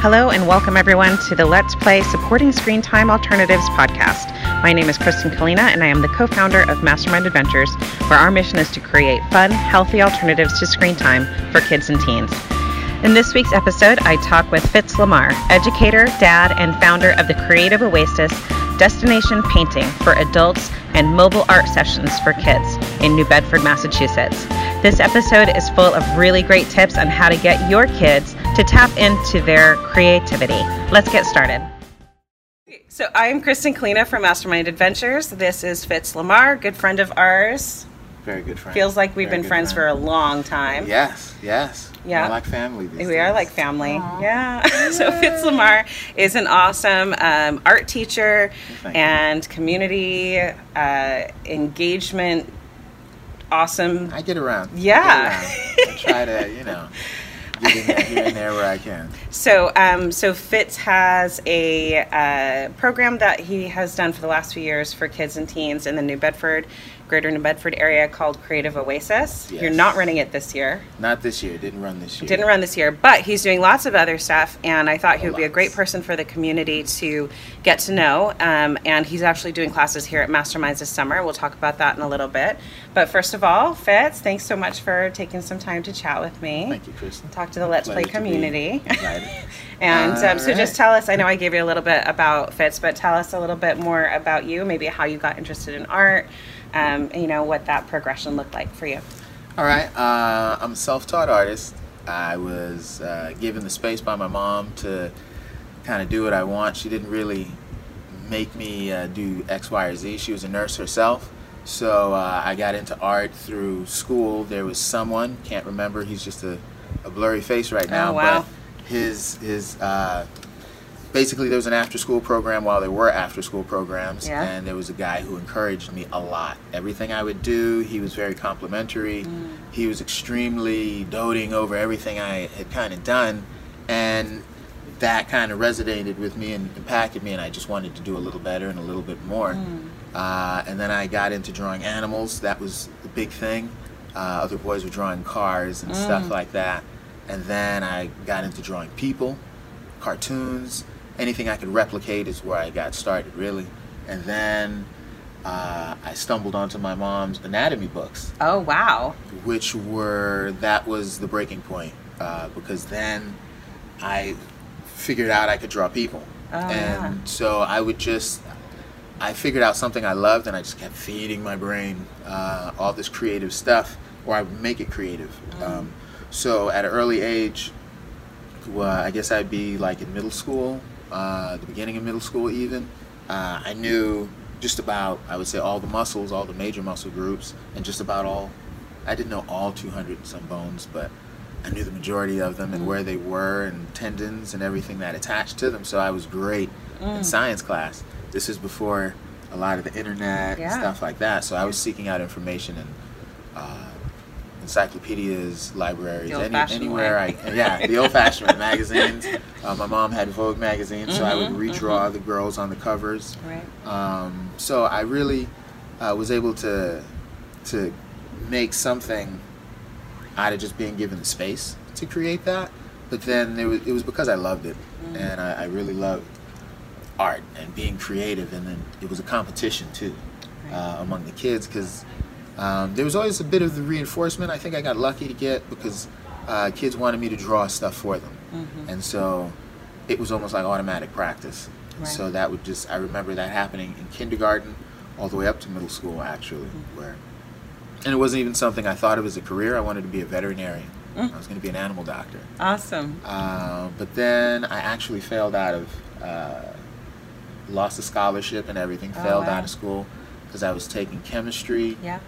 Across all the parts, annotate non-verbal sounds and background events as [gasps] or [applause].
Hello and welcome everyone to the Let's Play Supporting Screen Time Alternatives podcast. My name is Kristen Kalina and I am the co-founder of Mastermind Adventures, where our mission is to create fun, healthy alternatives to screen time for kids and teens. In this week's episode, I talk with Fitz Lamar, educator, dad, and founder of the Creative Oasis Destination Painting for adults and mobile art sessions for kids in New Bedford, Massachusetts. This episode is full of really great tips on how to get your kids to tap into their creativity. Let's get started. So, I'm Kristen Kalina from Mastermind Adventures. This is Fitz Lamar, good friend of ours. Very good friend. Feels like we've Very been friends friend. for a long time. Yes, yes. Yeah. We're like family. These We are like family. Yeah. [laughs] so Fitz Lamar is an awesome um, art teacher Thank you. and community uh, engagement. Awesome. I get around. I get Yeah. around. I try to, you know, get in there, here and there where I can. [laughs] So, um, so Fitz has a uh, program that he has done for the last few years for kids and teens in the New Bedford, Greater New Bedford area called Creative Oasis. You're not running it this year. Not this year. Didn't run this year. Didn't run this year, but he's doing lots of other stuff, and I thought he would be a great person for the community to get to know. Um, and he's actually doing classes here at Masterminds this summer. We'll talk about that in a little bit. But first of all, Fitz, thanks so much for taking some time to chat with me. Thank you, Kristen. Talk to the Let's Play Pleasure to be community. [laughs] And um, so just tell us, I know I gave you a little bit about Fitz, but tell us a little bit more about you, maybe how you got interested in art, um, you know, what that progression looked like for you. All right. Uh, I'm a self-taught artist. I was uh, given the space by my mom to kind of do what I want. She didn't really make me uh, do X, Y, or Z. She was a nurse herself. So uh, I got into art through school. There was someone, can't remember, he's just a, a blurry face right now, Oh, wow. but his, his uh, basically there was an after school program while there were after school programs Yeah. and there was a guy who encouraged me a lot everything i would do he was very complimentary Mm. he was extremely doting over everything i had kind of done and that kind of resonated with me and impacted me and i just wanted to do a little better and a little bit more Mm. uh, and then i got into drawing animals that was the big thing uh, other boys were drawing cars and stuff Mm. like that and then i got into drawing people cartoons, anything I could replicate is where I got started, really. And then uh, I stumbled onto my mom's anatomy books, Oh, wow. which were that was the breaking point uh, because then I figured out I could draw people, Oh, and yeah. so I would just. I figured out something I loved, and I just kept feeding my brain uh, all this creative stuff, or I would make it creative. Um, so at an early age, well, I guess I'd be like in middle school, uh, the beginning of middle school even. Uh, I knew just about, I would say, all the muscles, all the major muscle groups, and just about all. I didn't know all 200 and some bones, but I knew the majority of them and where they were, and tendons and everything that attached to them. So I was great in science class. This is before a lot of the internet Yeah. and stuff like that. So I was seeking out information and. Uh, encyclopedias, libraries, any, anywhere way. I yeah, the old-fashioned [laughs] magazines. Uh, my mom had Vogue magazines, so I would Mhm, redraw the girls on the covers. Right. Um, so I really uh, was able to to make something out of just being given the space to create that. But then it was, it was because I loved it, Mm. and I, I really loved art and being creative. And then it was a competition too uh, among the kids because um, there was always a bit of the reinforcement. I think I got lucky to get because uh, kids wanted me to draw stuff for them, Mhm. and so it was almost like automatic practice. Right. So that would just I remember that happening in kindergarten all the way up to middle school actually, Mm-hmm. where and it wasn't even something I thought of as a career. I wanted to be a veterinarian. Mm. I was going to be an animal doctor. Awesome. Uh, but then I actually failed out of, uh, lost a scholarship and everything, Oh, failed wow. out of school because I was taking chemistry Yeah.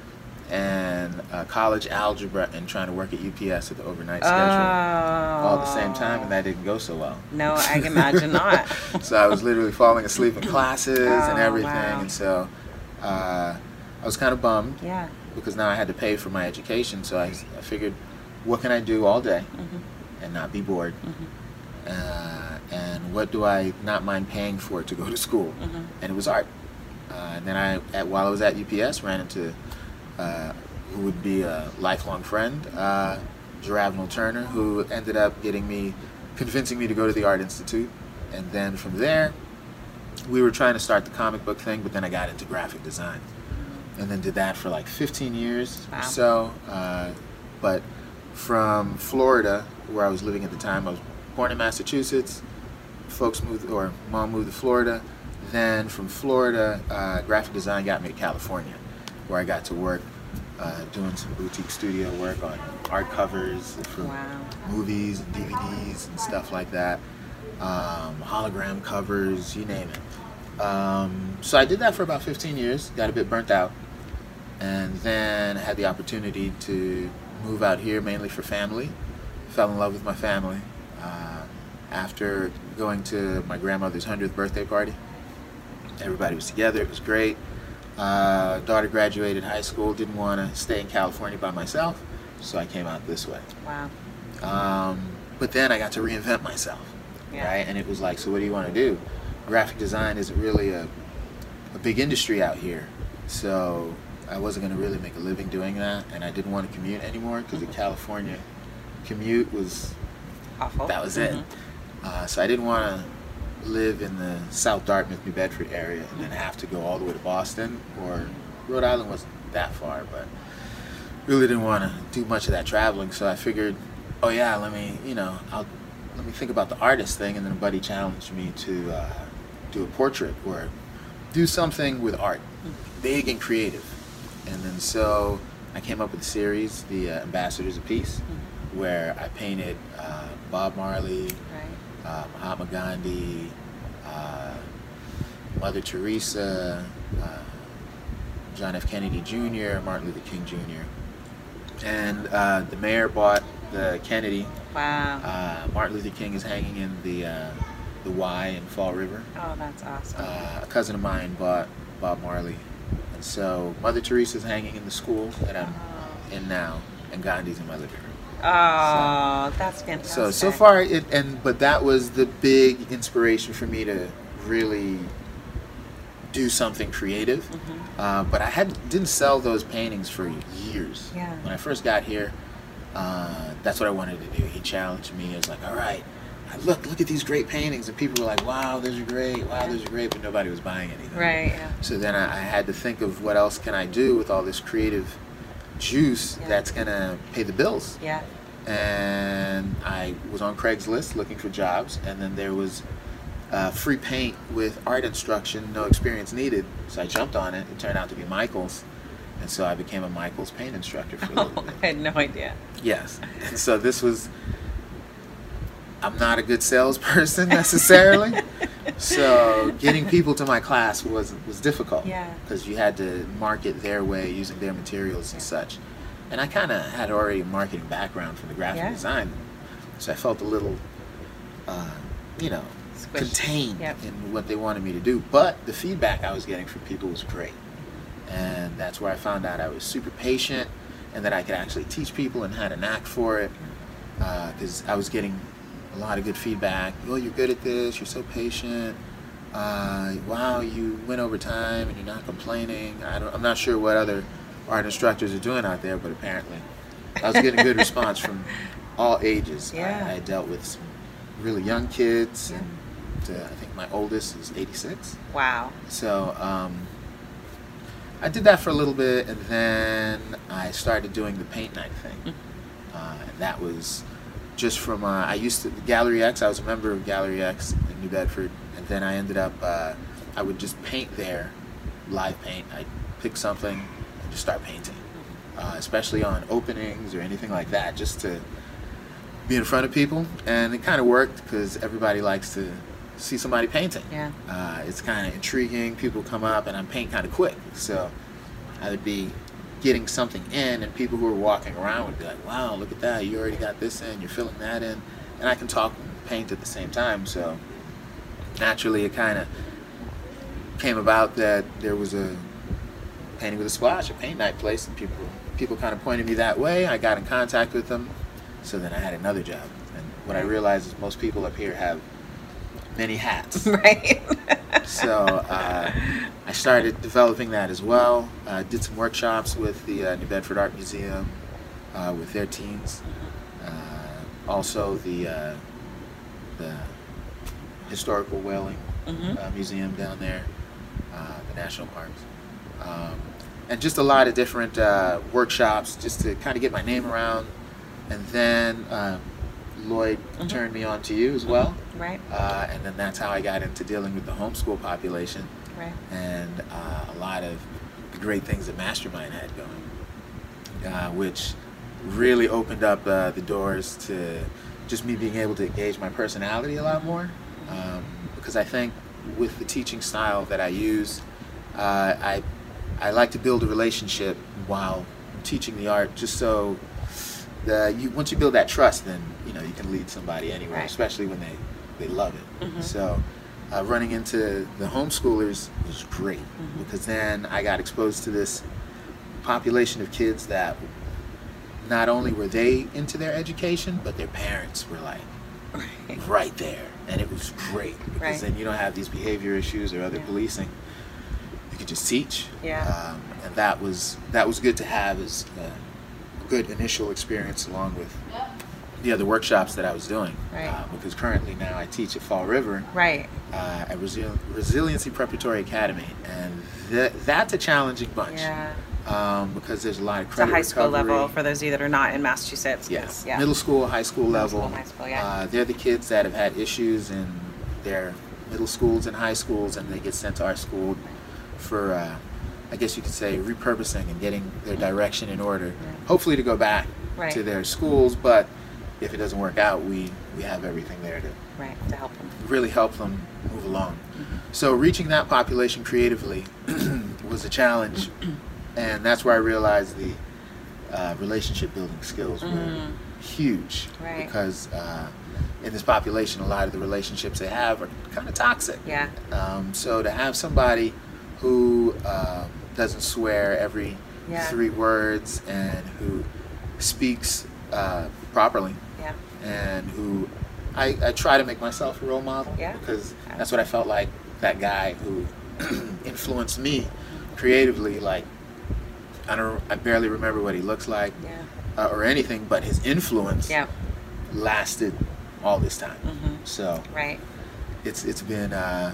and uh, college algebra and trying to work at UPS at the overnight Oh. schedule all at the same time, and that didn't go so well. No, I can imagine not. [laughs] so I was literally falling asleep in classes and Oh, everything, wow. and so uh, I was kind of bummed Yeah. Because now I had to pay for my education. So I, I figured, what can I do all day Mhm. and not be bored? Mhm. Uh, and what do I not mind paying for to go to school? Mhm. And it was art. Uh, and then I, at, while I was at UPS, ran into uh, who would be a lifelong friend, uh, Giravinal Turner, who ended up getting me convincing me to go to the Art Institute. And then from there, we were trying to start the comic book thing, but then I got into graphic design. And then did that for like 15 years Wow. or so. Uh, but from Florida, where I was living at the time, I was born in Massachusetts. Folks moved, or mom moved to Florida. Then from Florida, uh, graphic design got me to California, where I got to work uh, doing some boutique studio work on art covers for Wow. movies and DVDs and stuff like that, um, hologram covers, you name it. Um, so I did that for about 15 years, got a bit burnt out, and then had the opportunity to move out here mainly for family. Fell in love with my family uh, after going to my grandmother's 100th birthday party. Everybody was together, it was great. Uh, daughter graduated high school, didn't want to stay in California by myself, so I came out this way. Wow. Um, but then I got to reinvent myself, Yeah. right? And it was like, so what do you want to do? Graphic design isn't really a, a big industry out here, so I wasn't going to really make a living doing that, and I didn't want to commute anymore because the California commute was Awful. that was it. Mhm. Uh, so I didn't want to live in the South Dartmouth, New Bedford area and then have to go all the way to Boston or Rhode Island wasn't that far, but really didn't want to do much of that traveling. So I figured, oh yeah, let me, you know, I'll let me think about the artist thing. And then a buddy challenged me to uh, do a portrait or do something with art, big and creative. And then so I came up with a series, the uh, Ambassadors of Peace, where I painted uh, Bob Marley, Right. uh, Mahatma Gandhi, uh, Mother Teresa, uh, John F. Kennedy Jr., Martin Luther King Jr. And uh, the mayor bought the Kennedy. Wow. Uh, Martin Luther King is hanging in the uh, the Y in Fall River. oh, that's awesome. Uh, a cousin of mine bought Bob Marley, so Mother Teresa's hanging in the school that I'm oh, in now, and Gandhi's in my living room. Oh, that's fantastic. So so far it and but that was the big inspiration for me to really do something creative. Mhm. Uh, but I had didn't sell those paintings for years. Yeah. When I first got here, uh, that's what I wanted to do. He challenged me. It was like, all right, look look at these great paintings, and people were like, wow, those are great. Wow, those are great, but nobody was buying anything. Right. Yeah. So then I, I had to think of what else can I do with all this creative juice Yeah. that's gonna pay the bills Yeah. and I was on Craigslist looking for jobs, and then there was uh, free paint with art instruction, no experience needed. So I jumped on it. It turned out to be Michaels, and so I became a Michaels paint instructor for a little Oh, [laughs] I had no idea. Yes, and so this was. I'm not a good salesperson [laughs] necessarily, so getting people to my class was was difficult. Yeah. Because you had to market their way using their materials and such, and I kind of had already a marketing background from the graphic Yeah. design, so I felt a little, uh, you know, Squished. contained Yep. in what they wanted me to do. But the feedback I was getting from people was great, and that's where I found out I was super patient, and that I could actually teach people and had a knack for it, because I was getting a lot of good feedback. Oh, you're good at this. You're so patient. Uh, wow, you went over time and you're not complaining. I don't, I'm not sure what other art instructors are doing out there, but apparently I was getting a good response from all ages. Yeah. I, I dealt with some really young kids, and uh, I think my oldest is 86. Wow. So um, I did that for a little bit, and then I started doing the paint night thing. Uh, and that was just from uh, I used to Gallery X. I was a member of Gallery X in New Bedford, and then I ended up uh, I would just paint there, live paint. I'd pick something and just start painting, uh, especially on openings or anything like that, just to be in front of people. And it kind of worked because everybody likes to see somebody painting. Yeah. Uh, it's kind of intriguing. People come up, and I'm painting kind of quick, so I would be getting something in, and people who were walking around would be like, "Wow, look at that! You already got this in. You're filling that in," and I can talk and paint at the same time. So naturally, it kind of came about that there was a painting with a splash, a paint night place, and people people kind of pointed me that way. I got in contact with them, so then I had another job. And what I realized is most people up here have many hats. [laughs] right. So uh, I started developing that as well. Uh, did some workshops with the uh, New Bedford Art Museum uh, with their teens. Uh, also, the uh, the historical whaling Mhm. uh, museum down there, uh, the national parks, um, and just a lot of different uh, workshops just to kind of get my name around. And then um, Lloyd Mhm. turned me on to you as well, Right. uh, and then that's how I got into dealing with the homeschool population Right. and uh, a lot of the great things that Mastermind had going, uh, which really opened up uh, the doors to just me being able to engage my personality a lot more. Um, because I think with the teaching style that I use, uh, I I like to build a relationship while teaching the art, just so the you once you build that trust, then you know you can lead somebody anywhere, Right. especially when they they love it. Mhm. So uh, running into the homeschoolers was great Mhm. because then I got exposed to this population of kids that not only were they into their education, but their parents were like Right. right there, and it was great because Right. then you don't have these behavior issues or other Yeah. policing. You could just teach, Yeah. um, and that was that was good to have as a good initial experience along with the other workshops that I was doing. Right. Uh, because currently now I teach at Fall River Right. uh, at Resil- Resiliency Preparatory Academy, and th- that's a challenging bunch. Yeah. Um, because there's a lot of It's a credit high school recovery. level for those of you that are not in Massachusetts. Yes. Yeah. Middle school, high school Middle level. school, high school, yeah. Uh, they're the kids that have had issues in their middle schools and high schools, and they get sent to our school for, uh, I guess you could say, repurposing and getting their direction in order. Yeah. Hopefully to go back Right. to their schools, but if it doesn't work out, we, we have everything there to Right. To help them. really help them move along. Mm-hmm. So reaching that population creatively [clears throat] was a challenge, and that's where I realized the uh, relationship building skills were Mm. huge Right. because uh, in this population, a lot of the relationships they have are kind of toxic. Yeah. Um, so to have somebody who um, doesn't swear every Yeah. three words and who speaks uh, properly. And who I, I try to make myself a role model Yeah. because that's what I felt like that guy who [clears throat] influenced me creatively like I don't I barely remember what he looks like Yeah. uh, or anything but his influence Yeah. lasted all this time Mhm. so Right. it's it's been uh,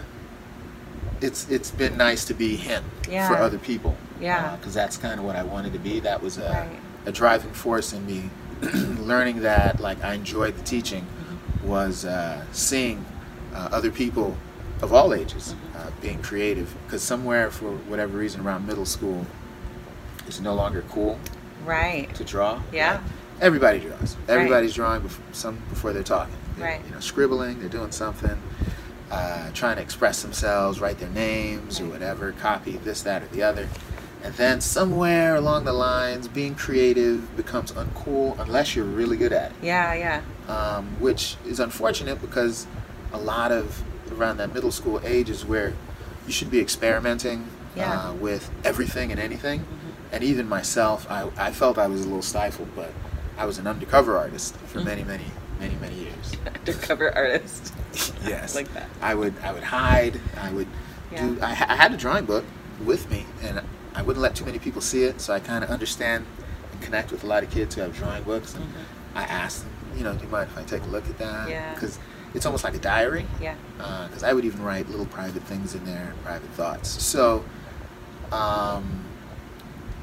it's it's been nice to be him for other people Yeah. because that's kind of what I wanted to be that was a, Right. a driving force in me [clears throat] learning that like I enjoyed the teaching was uh, seeing uh, other people of all ages uh, being creative. Because somewhere for whatever reason around middle school it's no longer cool Right. to draw. Yeah. Like, everybody draws. Everybody's drawing before, some before they're talking. They're, Right. you know scribbling they're doing something uh, trying to express themselves write their names or whatever copy this that or the other and then somewhere along the lines being creative becomes uncool unless you're really good at it Yeah. Yeah. um, which is unfortunate because a lot of around that middle school age is where you should be experimenting Yeah. uh, with everything and anything. And even myself, I, I felt I was a little stifled, but I was an undercover artist for many, many, many, many years. [laughs] Undercover artist. [laughs] yes, Like that. I would I would hide. I would do. I, I had a drawing book with me, and I wouldn't let too many people see it, so I kind of understand and connect with a lot of kids who have drawing books. And Mhm. I asked them, you know, do you mind if I take a look at that? Yeah. Because it's almost like a diary. Yeah. Because I would even write little private things in there, private thoughts. So, um,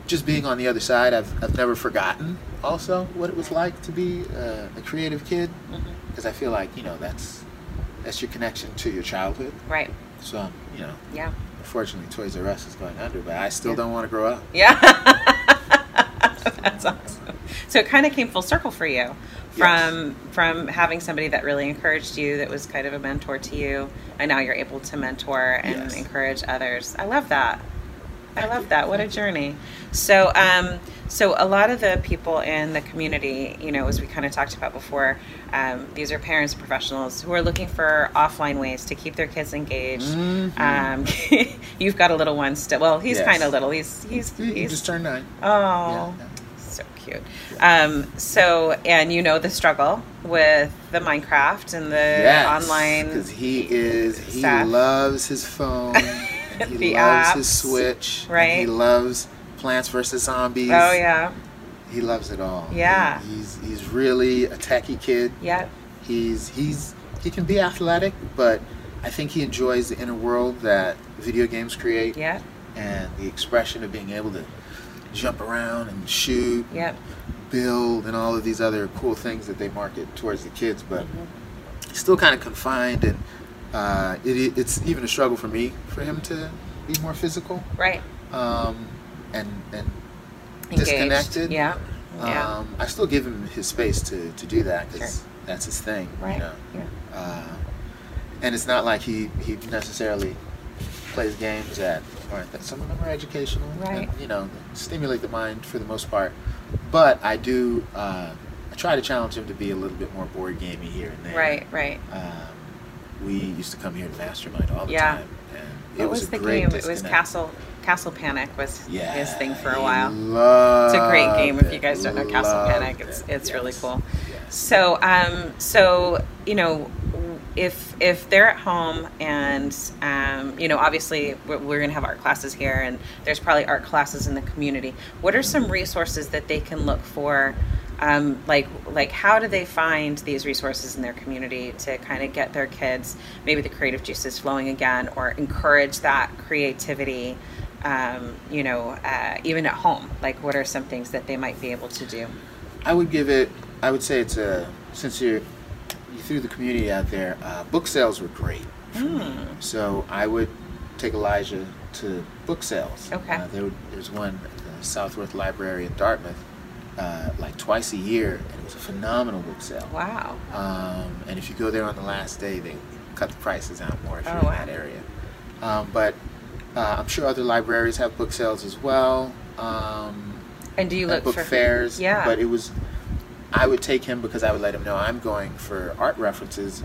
just being on the other side, I've, I've never forgotten also what it was like to be uh, a creative kid. Because I feel like, you know, that's that's your connection to your childhood. Right. So, you know, Yeah. Unfortunately, Toys R Us is going under, but I still don't want to grow up. Yeah. [laughs] That's awesome. So it kind of came full circle for you from from having somebody that really encouraged you that was kind of a mentor to you and now you're able to mentor and Yes. encourage others. I love that. I love that. What a journey. So um so a lot of the people in the community, you know, as we kind of talked about before, um, these are parents and professionals who are looking for offline ways to keep their kids engaged. Mhm. Um, [laughs] you've got a little one still. Well, he's Yes. kind of little. He's he's He, he he's just turned nine. Oh, Yeah, yeah. so cute. Um, so, and you know the struggle with the Minecraft and the online. because he is he stuff. loves his phone he The loves his switch right? he loves plants vs zombies Oh yeah, he loves it all Yeah. he's he's really a techie kid yeah, He's he's he can be athletic, but I think he enjoys the inner world that video games create Yeah. and the expression of being able to jump around and shoot, Yep. build, and all of these other cool things that they market towards the kids. But Mhm. still kind of confined, and uh, it, it's even a struggle for me for him to be more physical Right. um, and and Engaged. disconnected. Yeah. Yeah. Um, I still give him his space to, to do that because Sure. that's his thing. right. You know? Yeah. uh, and it's not like he, he necessarily plays games that aren't that some of them are educational Right. and you know stimulate the mind for the most part. But I do uh, I try to challenge him to be a little bit more board gamey here and there. Right. Right. Um, we used to come here to mastermind all the Yeah. time, and What it was, was, a the great game? It was. Castle Castle Panic was Yeah, his thing for a while. It's a great game if you guys don't know Castle Panic. It's it, it's really cool. yes. So um so you know if if they're at home and um, you know obviously we're, we're going to have art classes here and there's probably art classes in the community what are some resources that they can look for um, like like how do they find these resources in their community to kind of get their kids maybe the creative juices flowing again or encourage that creativity um, you know uh, even at home like what are some things that they might be able to do I would give it. I would say it's a since you're you threw the community out there. Uh, book sales were great. Hmm. So I would take Elijah to book sales. Okay. Uh, there, there's one at the Southworth Library in Dartmouth, uh, like twice a year, and it was a phenomenal book sale. wow Um, and if you go there on the last day, they cut the prices out more if Oh, you're in wow. that area. Um, but uh, I'm sure other libraries have book sales as well. Um, and do you look book for fairs. yeah But it was, I would take him because I would let him know I'm going for art references.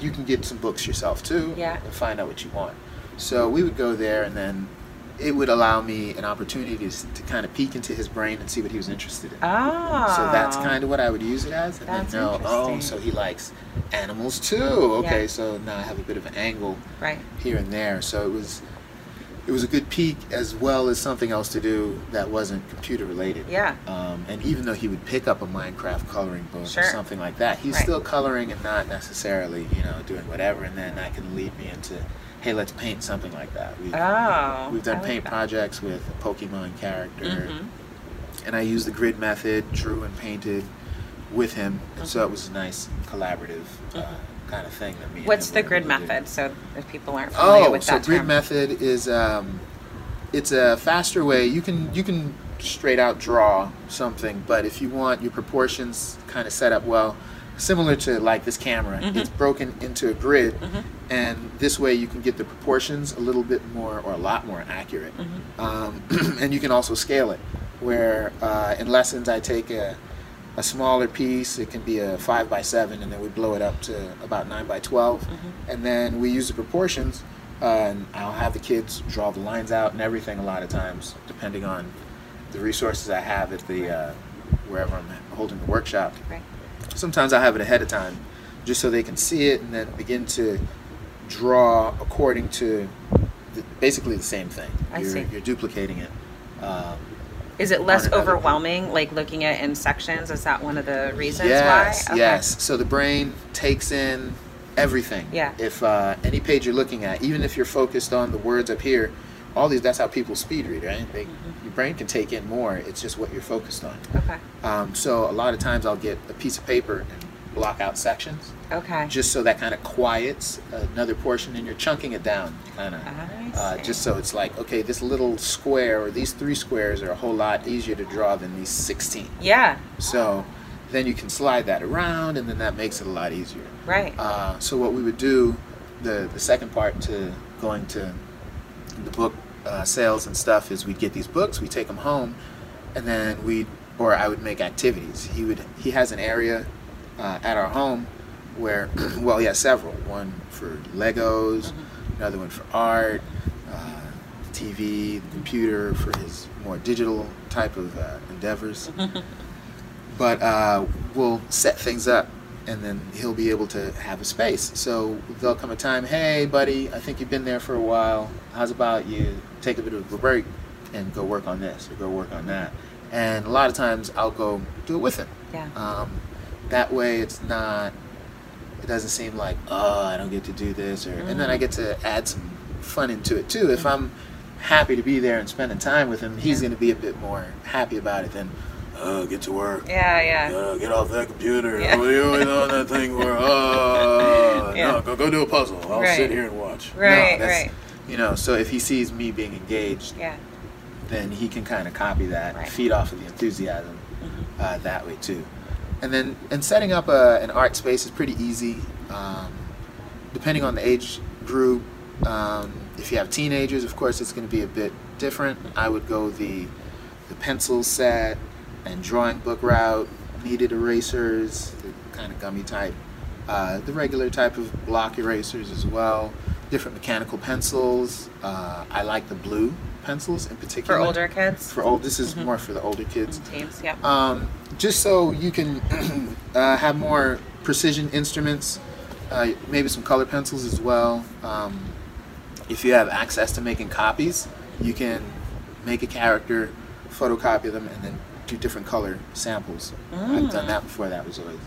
You can get some books yourself too. Yeah. And find out what you want. So we would go there, and then it would allow me an opportunity to, to kind of peek into his brain and see what he was interested in. Oh. So that's kind of what I would use it as, and That's then know, oh, so he likes animals too. Okay, Yeah. so now I have a bit of an angle right. here and there. So it was it was a good peek as well as something else to do that wasn't computer related. Yeah. Um, and even though he would pick up a Minecraft coloring book Sure. or something like that, he's Right. still coloring and not necessarily you know doing whatever. And then that can lead me into hey, let's paint something like that. We've, Oh. we've done like paint that. projects with a Pokemon character, Mhm. and I used the grid method, drew and painted with him, and so it was a nice collaborative uh, Mhm. kind of thing that me. What's the grid to do. method? So if people aren't familiar Oh, with so that grid term. method is um, it's a faster way. You can you can straight out draw something, but if you want your proportions kind of set up well, similar to like this camera, Mhm. it's broken into a grid, Mhm. and this way you can get the proportions a little bit more or a lot more accurate, Mhm. um, [clears throat] and you can also scale it. Where uh, in lessons I take a a smaller piece. It can be a five by seven, and then we blow it up to about nine by 12 Mhm. and then we use the proportions. Uh, and I'll have the kids draw the lines out and everything a lot of times, depending on the resources I have at the uh, wherever I'm holding the workshop. Right. Sometimes I have it ahead of time, just so they can see it and then begin to draw according to the, basically the same thing. I you're, see. You're duplicating it. Um, Is it less overwhelming, like looking at in sections? Is that one of the reasons yes, why? Okay. yes. So the brain takes in everything. Yeah. If uh, any page you're looking at, even if you're focused on the words up here, all these, that's how people speed read, right? They, Mhm. Your brain can take in more. It's just what you're focused on. Okay. Um, so a lot of times I'll get a piece of paper and block out sections, Okay. just so that kind of quiets another portion, and you're chunking it down, kind of. Uh, just so it's like, okay, this little square or these three squares are a whole lot easier to draw than these 16. Yeah. So then you can slide that around, and then that makes it a lot easier. Right. Uh, so what we would do, the the second part to going to the book uh, sales and stuff is we'd get these books, we'd take them home, and then we'd, or I would make activities. He would he has an area uh, at our home where [clears throat] well he has several. One for Legos, Mhm. another one for art, uh, TV, the computer for his more digital type of uh, endeavors [laughs] but uh, we'll set things up and then he'll be able to have a space so there'll come a time hey buddy i think you've been there for a while how's about you take a bit of a break and go work on this or go work on that and a lot of times i'll go do it with him yeah. um, That way, it's not. It doesn't seem like oh I don't get to do this, or and then I Mm. get to add some fun into it too. If I'm happy to be there and spending time with him, he's Yeah. going to be a bit more happy about it than oh get to work. Yeah, yeah. Uh, get off that computer. Yeah. What are you always on that thing [laughs] for? Oh, Yeah. no, go, go do a puzzle. I'll Right. sit here and watch. No, Right, that's- right. You know, so if he sees me being engaged, Yeah. then he can kind of copy that Right. and feed off of the enthusiasm Mhm. uh, that way too. And then, and setting up a, an art space is pretty easy. Um, depending on the age group, um, if you have teenagers, of course, it's going to be a bit different. I would go the the pencil set and drawing book route, kneaded erasers, the kind of gummy type, uh, the regular type of block erasers as well. Different mechanical pencils. Uh, I like the blue pencils in particular. For older kids. For old, this is Mhm. more for the older kids. teams. Yeah. Um, just so you can [clears throat] uh, have more precision instruments, uh, maybe some color pencils as well. Um, if you have access to making copies, you can make a character, photocopy them, and then do different color samples. I've done Mm. that before. That was always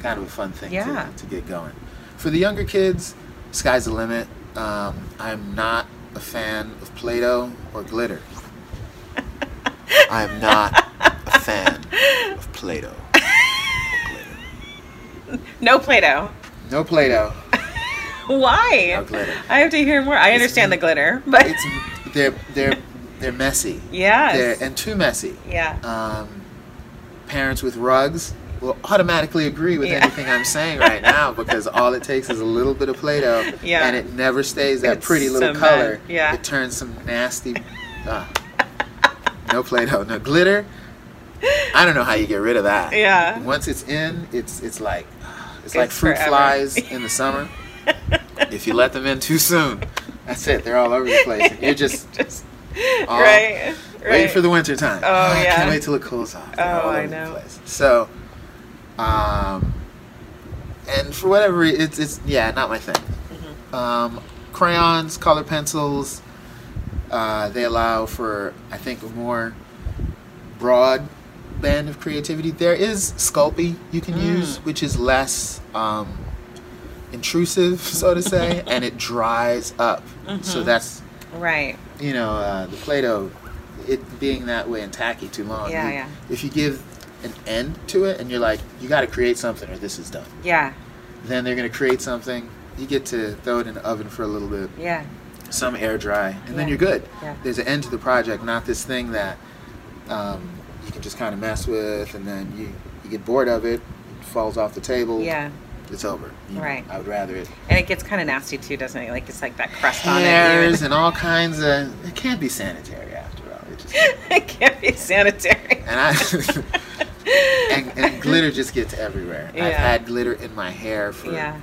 kind of a fun thing Yeah. to, to get going. For the younger kids, sky's the limit. Um, I'm not a fan of Play-Doh or glitter. I am not a fan of Play-Doh. glitter. No Play-Doh. No Play-Doh. [laughs] Why? No glitter. I have to hear more. I It's- understand the glitter, but It's they're they're they're messy. Yeah. They're, and too messy. yeah. Um, parents with rugs will automatically agree with Yeah. anything I'm saying right [laughs] now because all it takes is a little bit of Play-Doh Yeah. and it never stays that It's pretty little cement, color. yeah. It turns some nasty. ah. [laughs] no Play-Doh, no glitter. I don't know how you get rid of that. Yeah. Once it's in, it's it's like it's, It's like fruit forever. flies in the summer. [laughs] if you let them in too soon, that's it. They're all over the place. You're just just all right. waiting Right. for the winter time. Oh, I yeah. can't wait till it cools off. They're Oh, I know. So, um, and for whatever re- it's it's yeah, not my thing. Mhm. Um, crayons, color pencils, uh, they allow for I think a more broad band of creativity. There is Sculpey you can Mm. use, which is less um, intrusive, [laughs] so to say, [laughs] and it dries up. So Mhm. that's Right. You know, uh, the Play-Doh, it being that way and tacky too long. Yeah, you- yeah. If you give an end to it and you're like, you got to create something or this is done. Yeah. Then they're going to create something. You get to throw it in the oven for a little bit, Yeah. some air dry, and then you're good. Yeah. There's an end to the project, not this thing that um, you can just kind of mess with and then you, you get bored of it, it falls off the table, Yeah. It's over. You Right. I would rather it And it gets kind of nasty too, doesn't it? Like it's like that crust on it. hairs and all kinds of. It can't be sanitary after all. It just [laughs] it can't be sanitary. and I [laughs] and, and glitter just gets everywhere. Yeah. I've had glitter in my hair for yeah.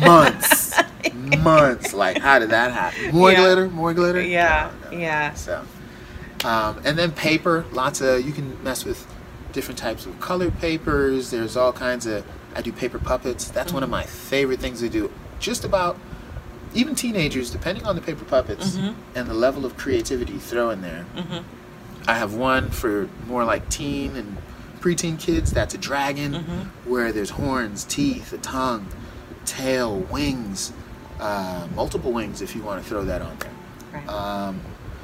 months, [laughs] months. Like, how did that happen? More Yeah. glitter, more glitter. Yeah, No, no. yeah. So, um, and then paper. Lots of you can mess with different types of colored papers. There's all kinds of. I do paper puppets. That's one of Mm-hmm. my favorite things to do. Just about. Even teenagers, depending on the paper puppets Mhm. and the level of creativity you throw in there, hmm I have one for more like teen and preteen kids. That's a dragon, Mhm. where there's horns, teeth, a tongue, tail, wings, uh, multiple wings if you want to throw that on there. Right. Um,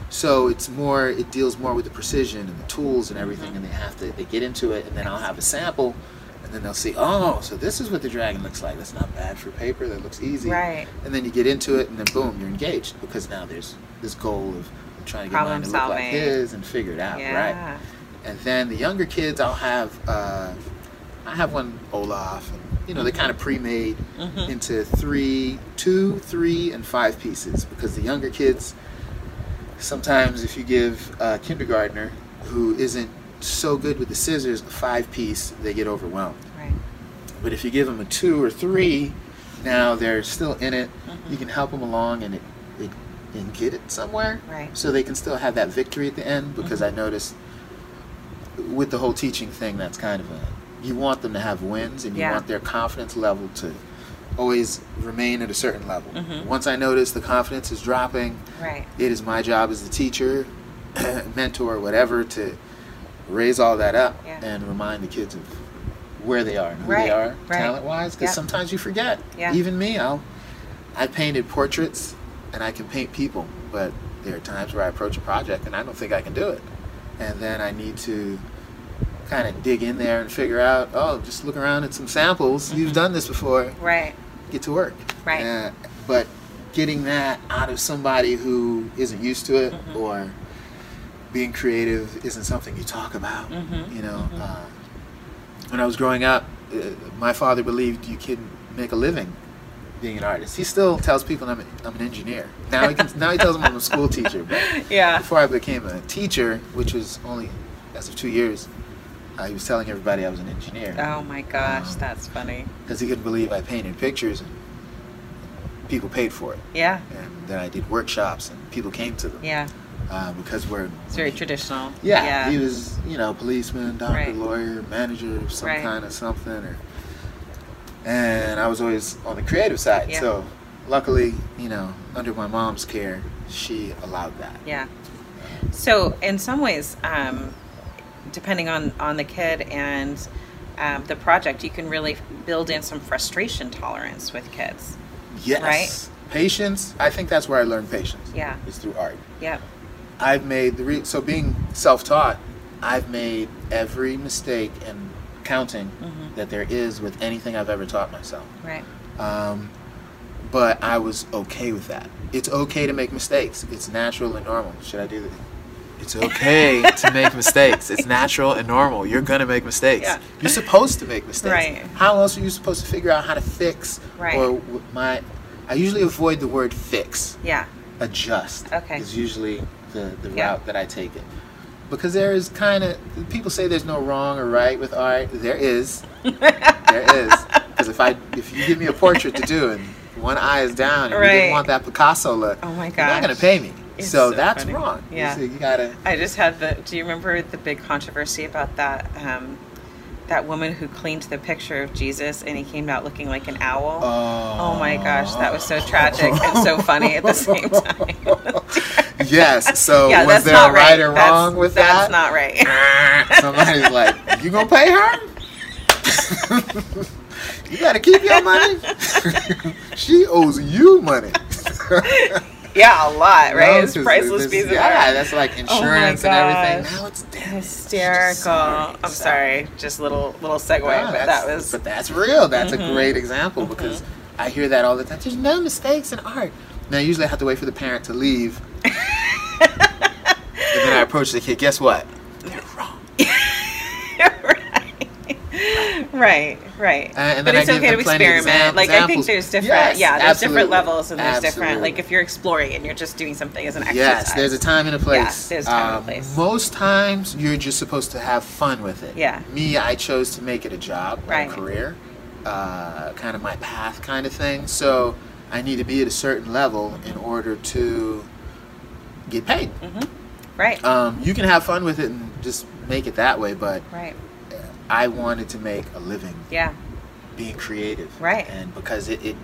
so it's more. It deals more with the precision and the tools and everything, Mhm. and they have to. They get into it, and then I'll have a sample, and then they'll see. Oh, so this is what the dragon looks like. That's not bad for paper. That looks easy. right. And then you get into it, and then boom, you're engaged because now there's this goal of trying to get Problem mine to look like his and figure it out, right? Yeah. And then the younger kids, I'll have uh, I have one Olaf, and you know they're kind of pre-made Mhm. into three, two, three, and five pieces because the younger kids sometimes if you give a kindergartner who isn't so good with the scissors a five piece, they get overwhelmed. Right. But if you give them a two or three, now they're still in it. Mhm. You can help them along and it, it and get it somewhere, Right. so they can still have that victory at the end. Because I noticed with the whole teaching thing, that's kind of a you want them to have wins and you Yeah. want their confidence level to always remain at a certain level. Mhm. Once I notice the confidence is dropping, Right. it is my job as the teacher, [clears throat] mentor, whatever, to raise all that up Yeah. and remind the kids of where they are and who Right, they are right. talent wise because Yep. sometimes you forget Yeah. even me I'll I painted portraits and I can paint people but there are times where I approach a project and I don't think I can do it and then I need to kind of dig in there and figure out oh just look around at some samples you've done this before Right. get to work Right. Uh, but getting that out of somebody who isn't used to it Mhm. or being creative isn't something you talk about Mhm. you know Mhm. uh, when I was growing up uh, my father believed you could make a living being an artist he still tells people I'm, a, I'm an engineer now he can, now he tells them I'm a school [laughs] teacher but Yeah. before I became a teacher which was only as of two years uh, he was telling everybody I was an engineer Oh my gosh, Um, that's funny. because he couldn't believe I painted pictures and people paid for it. Yeah. And then I did workshops and people came to them Yeah. Uh, because we're It's very traditional. Yeah, Yeah. he was you know policeman, doctor, Right. lawyer, manager, of some Right. kind of something, or and I was always on the creative side. Yeah. So luckily, you know, under my mom's care, she allowed that. Yeah. So in some ways, um, depending on on the kid and um, the project, you can really build in some frustration tolerance with kids. Yes. Right? Patience. I think that's where I learned patience. Yeah. Is through art. Yep. I've made the re- so being self-taught, I've made every mistake and counting Mhm. that there is with anything I've ever taught myself. Right. Um, but I was okay with that. It's okay to make mistakes. It's natural and normal. Should I do this? It's okay [laughs] to make mistakes. It's natural and normal. You're gonna make mistakes. Yeah. You're supposed to make mistakes. Right. How else are you supposed to figure out how to fix? Right. Or my, I usually avoid the word fix Yeah. adjust Okay. is usually the, the Yeah. route that I take it. Because there is kind of, people say there's no wrong or right with art. There is. There [laughs] is. Because if I, if you give me a portrait to do and one eye is down and you Right. didn't want that Picasso look, Oh my god, you're not going to pay me. So, so that's funny. wrong. Yeah. So you gotta, I just had the. Do you remember the big controversy about that? Um, that woman who cleaned the picture of Jesus and he came out looking like an owl. oh. Oh my gosh, that was so tragic and so funny at the same time. yes. [laughs] So yeah, was there a right right. or That's- wrong with that's that? That's not right. [laughs] Somebody's like, you gonna pay her? [laughs] you gotta keep your money. she owes you money. Yeah, a lot, right? No, it's priceless this- piece of Yeah, art. [laughs] that's like Oh insurance and everything. Now it's Hysterical. Sorry, I'm sorry. Just little little segue, but that's- that was But that's real. That's Mhm. a great example because I hear that all the time. There's no mistakes in art. Now usually I have to wait for the parent to leave, [laughs] and then I approach the kid. Guess what? They're wrong. Right. right. Uh, and but it's okay to them plenty of experiment. exam- like I think there's different, Yes, yeah, there's different levels and there's different. Like if you're exploring and you're just doing something as an exercise. Yes, there's a time and a place. there's a time and a Um, place. Most times, you're just supposed to have fun with it. Yeah. Me, I chose to make it a job, Right. a career, uh, kind of my path, kind of thing. So I need to be at a certain level in order to get paid. hmm Right, Um, you can have fun with it and just make it that way, but right. I wanted to make a living Yeah, being creative. Right. And because it, it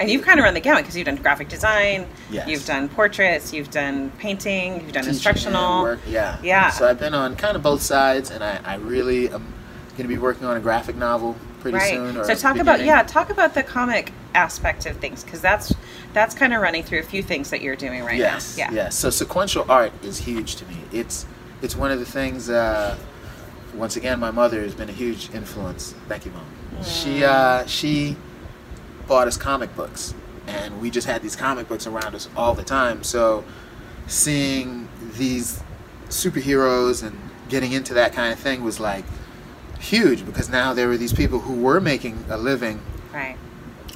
and you've kind of run the gamut because you've done graphic design, Yes. you've done portraits, you've done painting, you've done teaching instructional. work, yeah. Yeah. So I've been on kind of both sides, and I, I really am going to be working on a graphic novel pretty right. soon. Or so talk about yeah, talk about the comic aspect of things because that's that's kind of running through a few things that you're doing right yes, now. Yeah. yes. So sequential art is huge to me. It's it's one of the things. Uh, once again, my mother has been a huge influence. Thank you, mom. She uh, she bought us comic books, and we just had these comic books around us all the time. So seeing these superheroes and getting into that kind of thing was like huge because now there were these people who were making a living Right.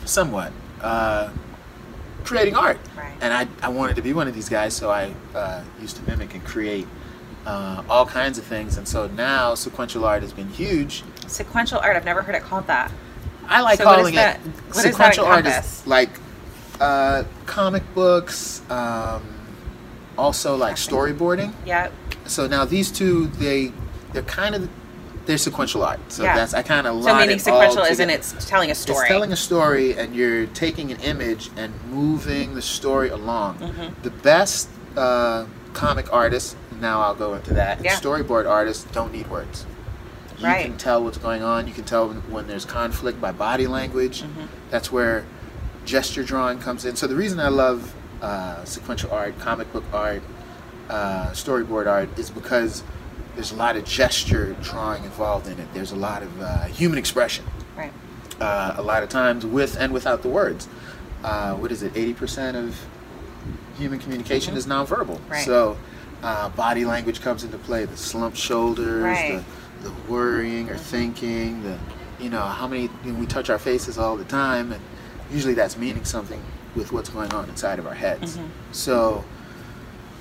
somewhat uh, creating art Right. and I, I wanted to be one of these guys so i uh, used to mimic and create uh, all kinds of things and so now sequential art has been huge Sequential art. I've never heard it called that. i like So what calling it that sequential art is like uh, comic books um, also like storyboarding Yeah. so now these two they they're kind of they're sequential art so Yeah. that's i kind of So meaning sequential isn't it's telling a story. It's telling a story, and you're taking an image and moving the story along. Mhm. The best uh, comic artists, now I'll go into that, Yeah. storyboard artists don't need words. You Right. can tell what's going on. You can tell when, when there's conflict by body language. Mhm. That's where gesture drawing comes in. So the reason I love uh, sequential art, comic book art, uh, storyboard art is because there's a lot of gesture drawing involved in it. There's a lot of uh, human expression. Right. Uh, a lot of times with and without the words. Uh, what is it? 80% of human communication Mhm. is nonverbal. Right. So uh, body language comes into play. The slumped shoulders, Right. the, the worrying or thinking, the you know how many you know, we touch our faces all the time, and usually that's meaning something with what's going on inside of our heads. Mhm. So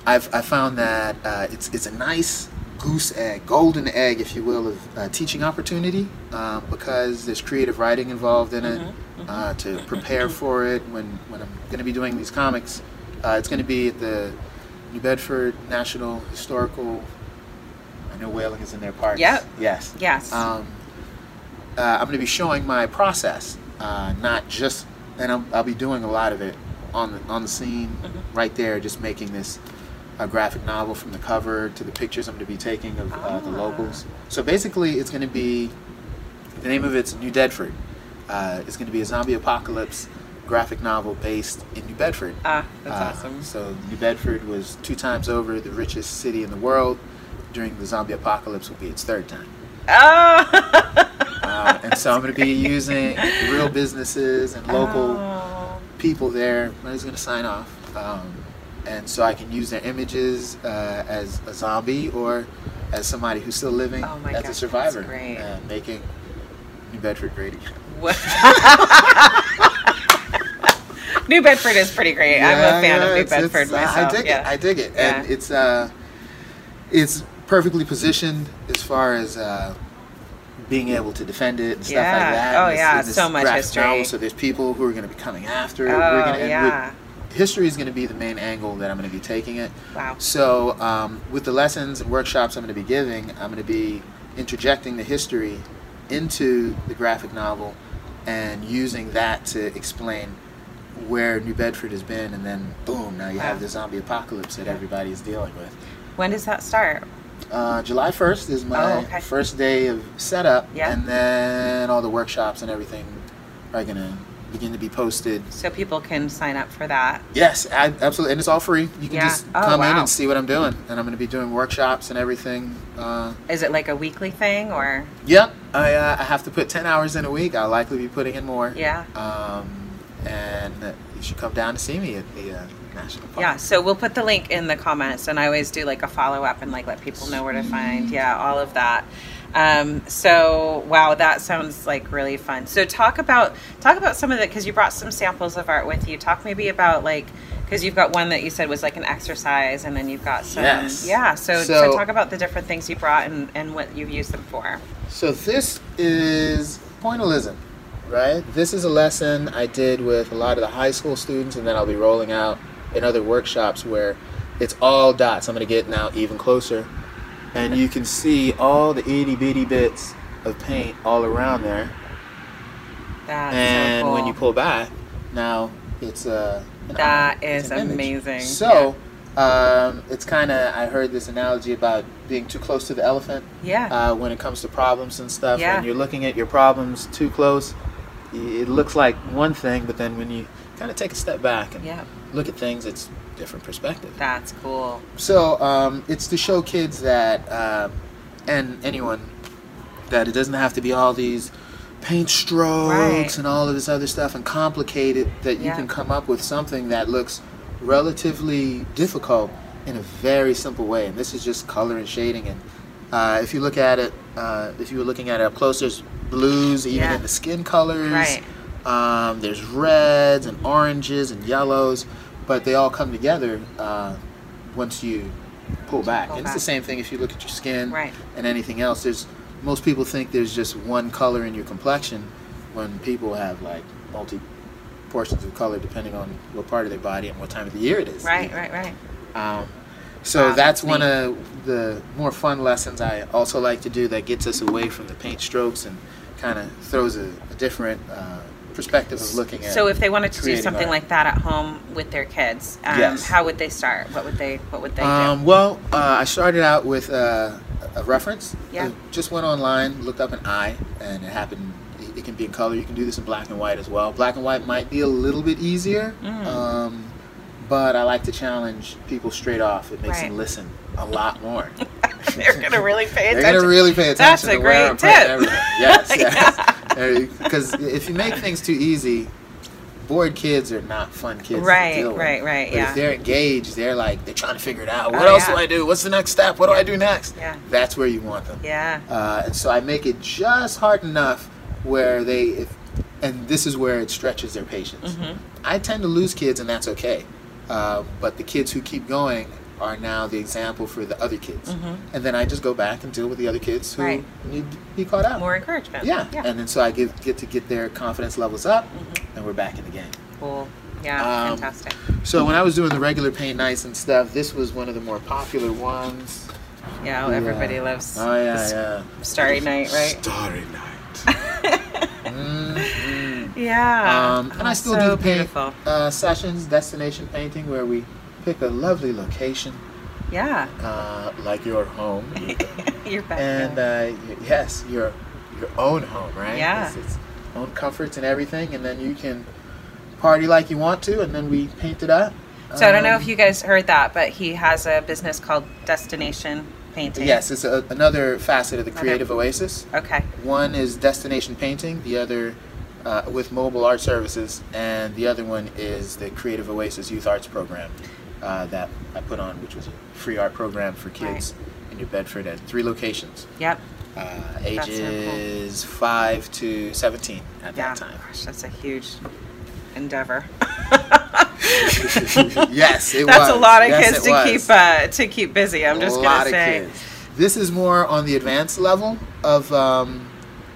I've I found that uh, it's it's a nice goose egg, golden egg, if you will, of uh, teaching opportunity um, because there's creative writing involved in it Mhm, mhm. uh, to prepare for it. When when I'm going to be doing these comics, uh, it's going to be at the New Bedford National Historical. I know whaling is in their parks. Yep. Yes. Yes. Um, uh, I'm going to be showing my process, uh, not just, and I'll, I'll be doing a lot of it on the on the scene, Mhm. right there, just making this a graphic novel from the cover to the pictures I'm going to be taking of uh, the Ah. locals. So basically, it's going to be the name of it's New Bedford. Uh, it's going to be a zombie apocalypse graphic novel based in New Bedford. ah, that's Uh, awesome. So New Bedford was two times over the richest city in the world. During the zombie apocalypse, will be its third time. Oh. Uh, and so I'm going to be using real businesses and local Oh. people there. I'm just going to sign off. Um, and so I can use their images uh, as a zombie or as somebody who's still living Oh my as gosh, a that's survivor, great. uh, making New Bedford great again. [laughs] New Bedford is pretty great. I'm a fan of New Bedford myself. I dig yeah. it. I dig it, and it's uh, it's perfectly positioned as far as uh, being able to defend it and stuff Yeah. like that. Oh, And yeah, so much history. novel, so there's people who are going to be coming after. Oh, We're gonna, yeah. with- history is going to be the main angle that I'm going to be taking it. Wow. So um, with the lessons and workshops I'm going to be giving, I'm going to be interjecting the history into the graphic novel and using that to explain where New Bedford has been, and then boom, now you have the zombie apocalypse that everybody is dealing with. When does that start? Uh, July 1st is my Oh, okay. first day of setup, Yeah. and then all the workshops and everything are going to begin to be posted. So people can sign up for that. Yes, I, absolutely, and it's all free. You can Yeah. just Oh, come in and see what I'm doing, and I'm going to be doing workshops and everything. Uh, Is it like a weekly thing or? Yep, I, uh, I have to put 10 hours in a week. I'll likely be putting in more. Yeah. Um, and you should come down to see me at the uh, National Park. Yeah, so we'll put the link in the comments, and I always do like a follow up and like let people know where to find, yeah, all of that. Um, so wow, that sounds like really fun. So talk about talk about some of the because you brought some samples of art with you. Talk maybe about like because you've got one that you said was like an exercise, and then you've got some Yes. yeah. So, so So- talk about the different things you brought and and what you've used them for. So this is pointillism, right? This is a lesson I did with a lot of the high school students, and then I'll be rolling out in other workshops where it's all dots. I'm going to get now even closer, and you can see all the itty bitty bits of paint all around there. That's and so cool. when you pull back, now it's a an That is amazing. So um, it's kind of I heard this analogy about being too close to the elephant yeah, uh, when it comes to problems and stuff. Yeah. When you're looking at your problems too close, it looks like one thing, but then when you kind of take a step back and yeah, look at things, it's different perspective. that's cool. So um, it's to show kids that, uh, and anyone, that it doesn't have to be all these paint strokes Right. and all of this other stuff and complicated. That you Yeah. can come up with something that looks relatively difficult in a very simple way. And this is just color and shading. And uh, if you look at it, uh, if you were looking at it up close, there's blues even Yeah. in the skin colors. Right. Um, there's reds and oranges and yellows, but they all come together uh, once you pull back. Pull and back. it's the same thing if you look at your skin Right. and anything else. There's most people think there's just one color in your complexion, when people have like multi portions of color depending on what part of their body and what time of the year it is. Right, right, right. Um, so that's one of the more fun lessons I also like to do that gets us away from the paint strokes and kind of throws a, a different uh, perspective of looking at. So if they wanted to do something art. like that at home with their kids, um, Yes. how would they start? What would they What would they Um, do? well, uh, I started out with uh, a reference. Yeah. I just went online, looked up an eye, and it happened. It, it can be in color. You can do this in black and white as well. Black and white might be a little bit easier, Mm. um, but I like to challenge people straight off. It makes Right. them listen a lot more. [laughs] They're gonna really pay attention. They're gonna really pay attention. That's a great tip. everything. [laughs] Yes, yes. Because if you make things too easy, bored kids are not fun kids. Right, to deal with. right, right, But yeah. if they're engaged, they're like they're trying to figure it out. Oh, What else yeah. do I do? What's the next step? What do I do next? Yeah. That's where you want them. yeah. Uh, and so I make it just hard enough where they, if, and this is where it stretches their patience. Mhm. I tend to lose kids, and that's okay. Uh, but the kids who keep going are now the example for the other kids. Mhm. And then I just go back and deal with the other kids who Right. need to be caught up. More encouragement. yeah. Yeah. And then so I get, get to get their confidence levels up, Mhm. and we're back in the game. Cool. Yeah. Um, fantastic. So when I was doing the regular paint nights and stuff, this was one of the more popular ones. Yeah. Everybody loves. Oh yeah, yeah. Starry Night, right? Starry Night. [laughs] Yeah. Um, and I Oh, still so do the paint uh, sessions, destination painting, where we pick a lovely location, Yeah. uh, like your home, [laughs] You're back. and uh, yes, your your own home, right? Yeah. It's, it's own comforts and everything, and then you can party like you want to, and then we paint it up. so I don't know Um, if you guys heard that, but he has a business called Destination Painting. Yes, it's a, another facet of the Okay. Creative Oasis. Okay. One is destination painting, the other uh, with mobile art services, and the other one is the Creative Oasis Youth Arts Program uh, that I put on, which was a free art program for kids in New Bedford at three locations, Yep. uh, so cool. ages five to seventeen at Yeah. that time. Gosh, that's a huge endeavor. [laughs] yes, it That's was. a lot of Yes, kids to was. keep uh, to keep busy. I'm just gonna say. This is more on the advanced level of um,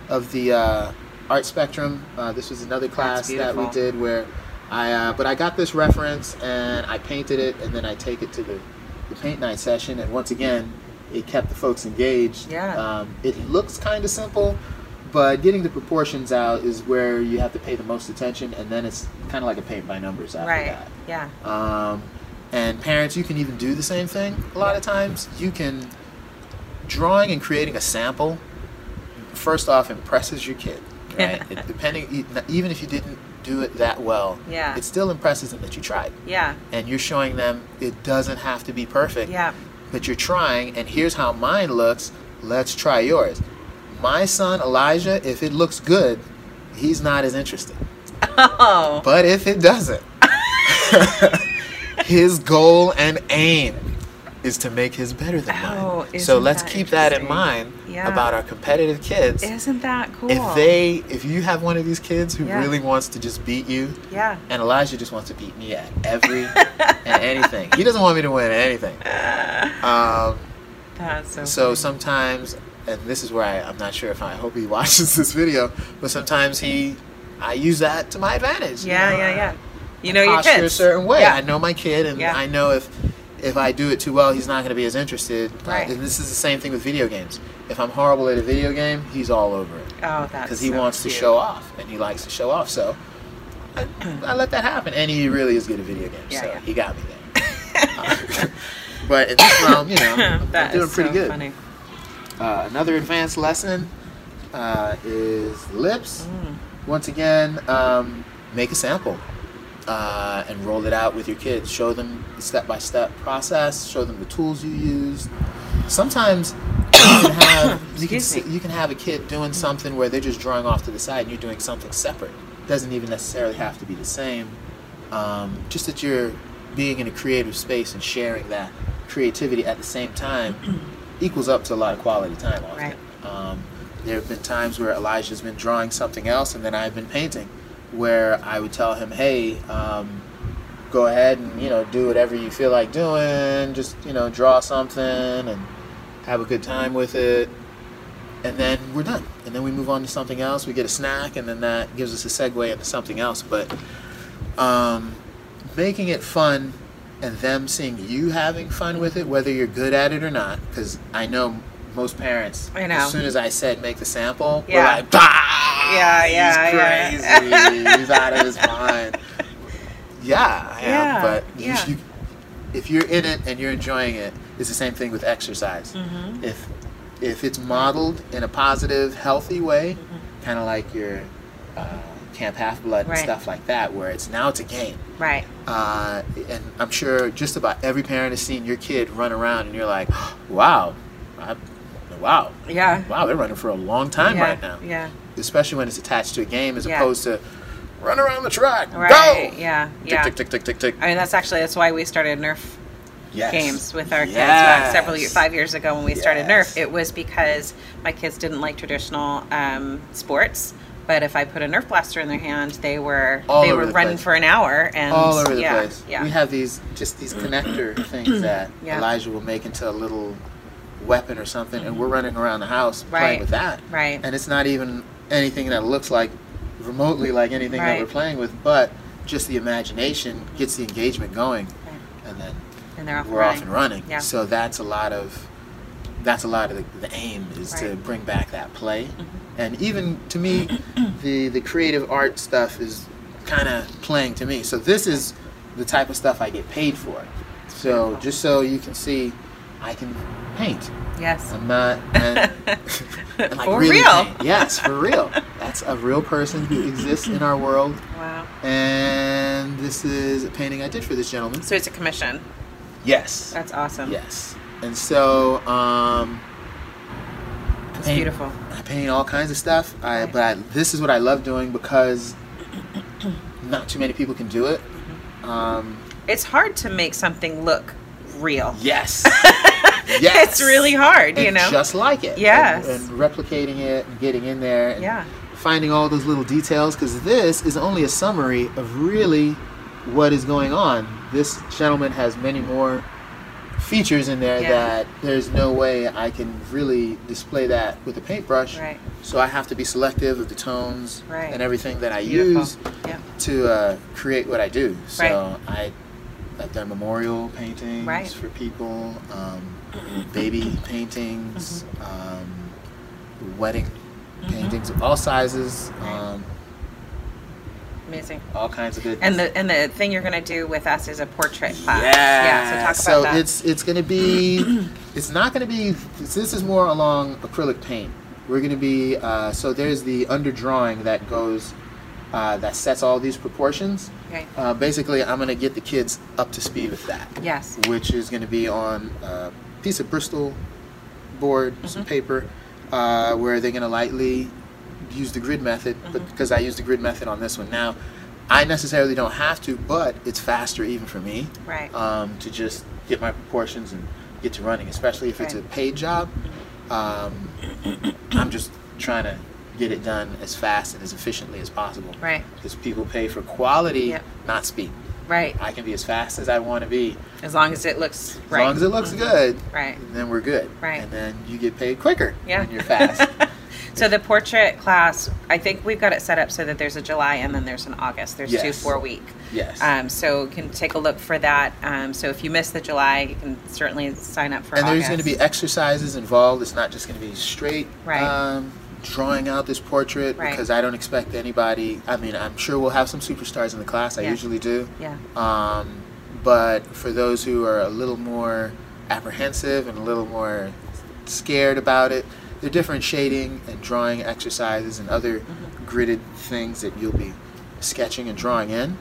of the uh, art spectrum. Uh, this was another class that we did where I, uh, but I got this reference and I painted it, and then I take it to the, the paint night session, and once again, it kept the folks engaged. Yeah. Um, it looks kind of simple. But getting the proportions out is where you have to pay the most attention, and then it's kind of like a paint by numbers after Right. that. Yeah. Um, and parents, you can even do the same thing. A lot of times, you can drawing and creating a sample. First off, impresses your kid, right? [laughs] it, depending, even if you didn't do it that well, Yeah. it still impresses them that you tried, Yeah. and you're showing them it doesn't have to be perfect. Yeah. But you're trying, and here's how mine looks. Let's try yours. My son Elijah, if it looks good, he's not as interested. Oh. But if it doesn't, [laughs] his goal and aim is to make his better than Oh, mine. So isn't let's keep that in mind Yeah. about our competitive kids. Isn't that cool? If they, if you have one of these kids who Yeah. really wants to just beat you, Yeah. and Elijah just wants to beat me at every [laughs] and anything. He doesn't want me to win at anything. [laughs] Um, That's so. so funny. sometimes, and this is where I, I'm not sure if I, I hope he [laughs] watches this video, but sometimes he, I use that to my advantage. you Yeah, know? yeah, yeah. You know your posture kids. a certain way. Yeah. I know my kid, and Yeah. I know if if I do it too well, he's not going to be as interested. Uh, Right. and this is the same thing with video games. If I'm horrible at a video game, he's all over it Oh, that's because he so wants cute. to show off and he likes to show off. So I, I let that happen, and he really is good at video games. Yeah, so yeah. he got me there. [laughs] but in this realm, you know, I'm That doing pretty so good. Funny. Uh, another advanced lesson uh, is lips. Mm. Once again, um, make a sample uh, and roll it out with your kids. Show them the step by step process. Show them the tools you use. Sometimes you can [coughs] have you can, Excuse see, me. you can have a kid doing something where they're just drawing off to the side and you're doing something separate. It Doesn't even necessarily have to be the same. Um, just that you're being in a creative space and sharing that creativity at the same time [coughs] equals up to a lot of quality time often. Right. Um, there have been times where Elijah's been drawing something else and then I've been painting, where I would tell him, "Hey, um, go ahead and you know do whatever you feel like doing. Just you know draw something and have a good time with it." And then we're done. And then we move on to something else. We get a snack, and then that gives us a segue into something else. But um, making it fun and them seeing you having fun with it, whether you're good at it or not, because I know most parents, I know. as soon as I said make the sample, Yeah. we're like, bah! Yeah, yeah, he's yeah. crazy, he's out of his [laughs] mind. Yeah, I am, Yeah, but yeah. you, if you're in it and you're enjoying it, it's the same thing with exercise. Mhm. If if it's modeled in a positive, healthy way, kind of like your uh, Camp Half Blood and Mm-hmm. Stuff like that, where it's now it's a game. Right. Uh, and I'm sure just about every parent has seen your kid run around, and you're like, [gasps] wow, I, wow, Yeah. wow, they're running for a long time yeah. right now. Yeah. Especially when it's attached to a game, as Yeah. opposed to run around the track, Right. go, Yeah. tick Yeah. tick tick tick tick tick. I mean, that's actually that's why we started Nerf Yes. games with our kids back several years, five years ago when we started Nerf. It was because my kids didn't like traditional um, sports. But if I put a Nerf blaster in their hand, they were All they were the running place. for an hour and all over the yeah, place. Yeah, We have these just these connector [clears throat] things that Yeah. Elijah will make into a little weapon or something, and we're running around the house Right. playing with that. right, And it's not even anything that looks like remotely like anything Right. that we're playing with, but just the imagination gets the engagement going, Right. and then and they're off we're running. off and running. Yeah. So that's a lot of that's a lot of the, the aim is to. Mm-hmm. bring back that play, and even to me, [coughs] the the creative art stuff is kind of playing to me. So this is the type of stuff I get paid for. So just so you can see, I can paint. Yes, I'm not and, and, like, For really real. paint. Yes, for real. That's a real person who exists in our world, wow. and this is a painting I did for this gentleman. So it's a commission. Yes. That's awesome. Yes. And so, um, It's beautiful. I paint all kinds of stuff. I, Right. but I, this is what I love doing because not too many people can do it. Mm-hmm. Um, It's hard to make something look real. yes. [laughs] [laughs] yes. It's really hard, you know. Just like it. Yes. And, and replicating it and getting in there and yeah. finding all those little details because this is only a summary of really what is going on. This gentleman has many more features in there Yeah. that there's no way I can really display that with a paintbrush. Right. So I have to be selective of the tones Right. and everything that I Beautiful. use Yeah. to uh, create what I do. So I, I've done memorial paintings Right. for people, um, baby paintings, um, wedding paintings of all sizes, um, Amazing. all kinds of good. And the and the thing you're gonna do with us is a portrait class. yeah. Yeah. So talk about that. So it's it's gonna be, [clears throat] it's not gonna be. This is more along acrylic paint. We're gonna be. Uh, so there's the underdrawing that goes, uh, that sets all these proportions. okay. Uh, basically, I'm gonna get the kids up to speed with that. Yes. which is going to be on a piece of Bristol board, some paper, uh, where they're going to lightly use the grid method. But because I use the grid method on this one now, I necessarily don't have to, but it's faster even for me Right. um, to just get my proportions and get to running, especially if it's a paid job. Um, I'm just trying to get it done as fast and as efficiently as possible. Right. Because people pay for quality, Yep. not speed. Right. I can be as fast as I want to be, As long as it looks as right. As long as it looks good, right. then we're good. Right. And then you get paid quicker Yeah. when you're fast. [laughs] so the portrait class, I think we've got it set up so that there's a July and then there's an August. There's two four week. yes. Um, so you can take a look for that. Um, so if you miss the July, you can certainly sign up for and there's going to be exercises involved. It's not just going to be straight Right. um, drawing out this portrait Right. because I don't expect anybody. I mean, I'm sure we'll have some superstars in the class. I Yeah. usually do. yeah. Um, but for those who are a little more apprehensive and a little more scared about it, there are different shading and drawing exercises and other Mm-hmm. gridded things that you'll be sketching and drawing in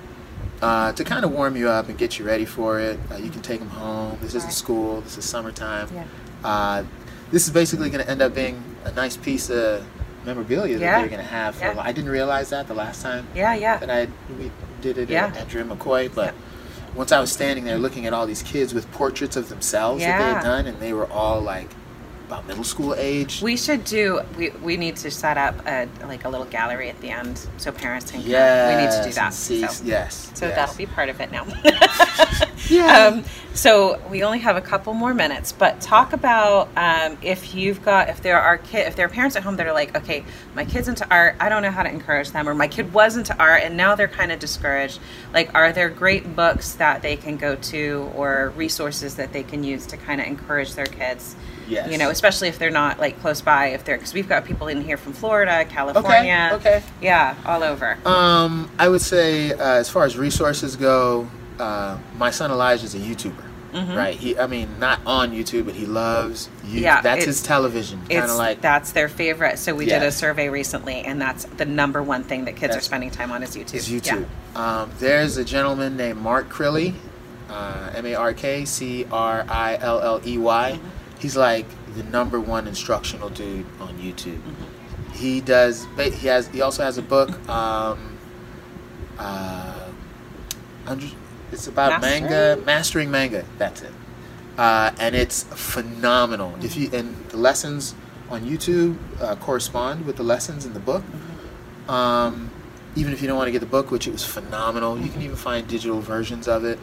uh, to kind of warm you up and get you ready for it. Uh, you can take them home. This isn't Right. school. This is summertime. Yeah. Uh, this is basically going to end up being a nice piece of memorabilia Yeah. that they're going to have. For Yeah. I didn't realize that the last time Yeah. Yeah. that I we did it Yeah. at Andrew McCoy, but Yeah. once I was standing there looking at all these kids with portraits of themselves that they had done, and they were all like about middle school age. We should do. We, we need to set up a like a little gallery at the end so parents can. yes, We need to do that. and see- so yes. so yes. that'll be part of it now. [laughs] [laughs] Yeah. Um, so we only have a couple more minutes, but talk about um, if you've got if there are kid if there are parents at home that are like, okay, my kid's into art, I don't know how to encourage them, or my kid was into art and now they're kind of discouraged. Like, are there great books that they can go to or resources that they can use to kind of encourage their kids? Yes. You know, especially if they're not like close by. If they're because we've got people in here from Florida, California, okay. yeah, all over. Um, I would say uh, as far as resources go, uh, my son Elijah is a YouTuber. right? He, I mean, not on YouTube, but he loves YouTube. Yeah, that's his television. Kind of like that's their favorite. So we did a survey recently, and that's the number one thing that kids are spending time on is YouTube. is Yeah. YouTube. Um, there's a gentleman named Mark Crilley, uh, M A R K C R I L L E Y. Mm-hmm. He's like the number one instructional dude on YouTube. Mm-hmm. He does. He has. He also has a book. Um, uh, it's about manga, mastering manga. That's it. Uh, and it's phenomenal. If you and the lessons on YouTube uh, correspond with the lessons in the book. Mm-hmm. Um, even if you don't want to get the book, which it was phenomenal, you Mm-hmm. can even find digital versions of it.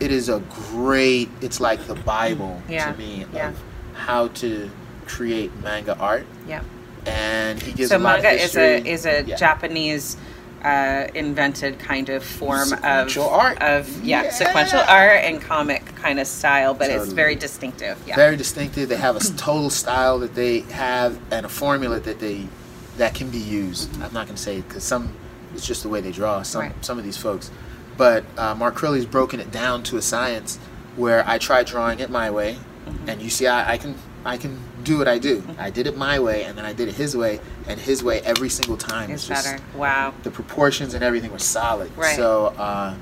It is a great. It's like the Bible Yeah, to me yeah. of how to create manga art, Yeah. and he gives So a lot manga of is a is a Yeah. Japanese uh, invented kind of form Sequential of art. of yeah, Yeah. sequential art and comic kind of style, but it's very distinctive. Yeah. very distinctive. They have a total style that they have and a formula that they that can be used. I'm not going to say because some it's just the way they draw. Some Right. some of these folks, but uh, Mark Crilley's broken it down to a science where I try drawing it my way, Mm-hmm. and you see I, I can I can do what I do. I did it my way, and then I did it his way, and his way every single time. It's just- better. Wow. the proportions and everything were solid. Right. So uh,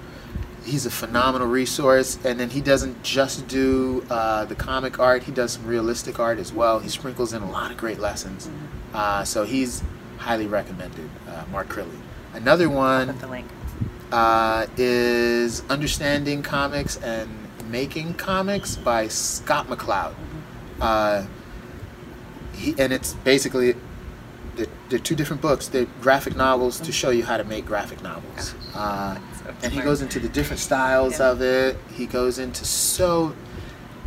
he's a phenomenal resource. And then he doesn't just do uh, the comic art; he does some realistic art as well. He sprinkles in a lot of great lessons. Mm-hmm. Uh, so he's highly recommended, uh, Mark Crilley. Another one Put the link. uh, is Understanding Comics and Making Comics by Scott McCloud. Uh, he, and it's basically they're, they're two different books. They're graphic novels to show you how to make graphic novels. Uh, So and he goes into the different styles Yeah. of it. He goes into so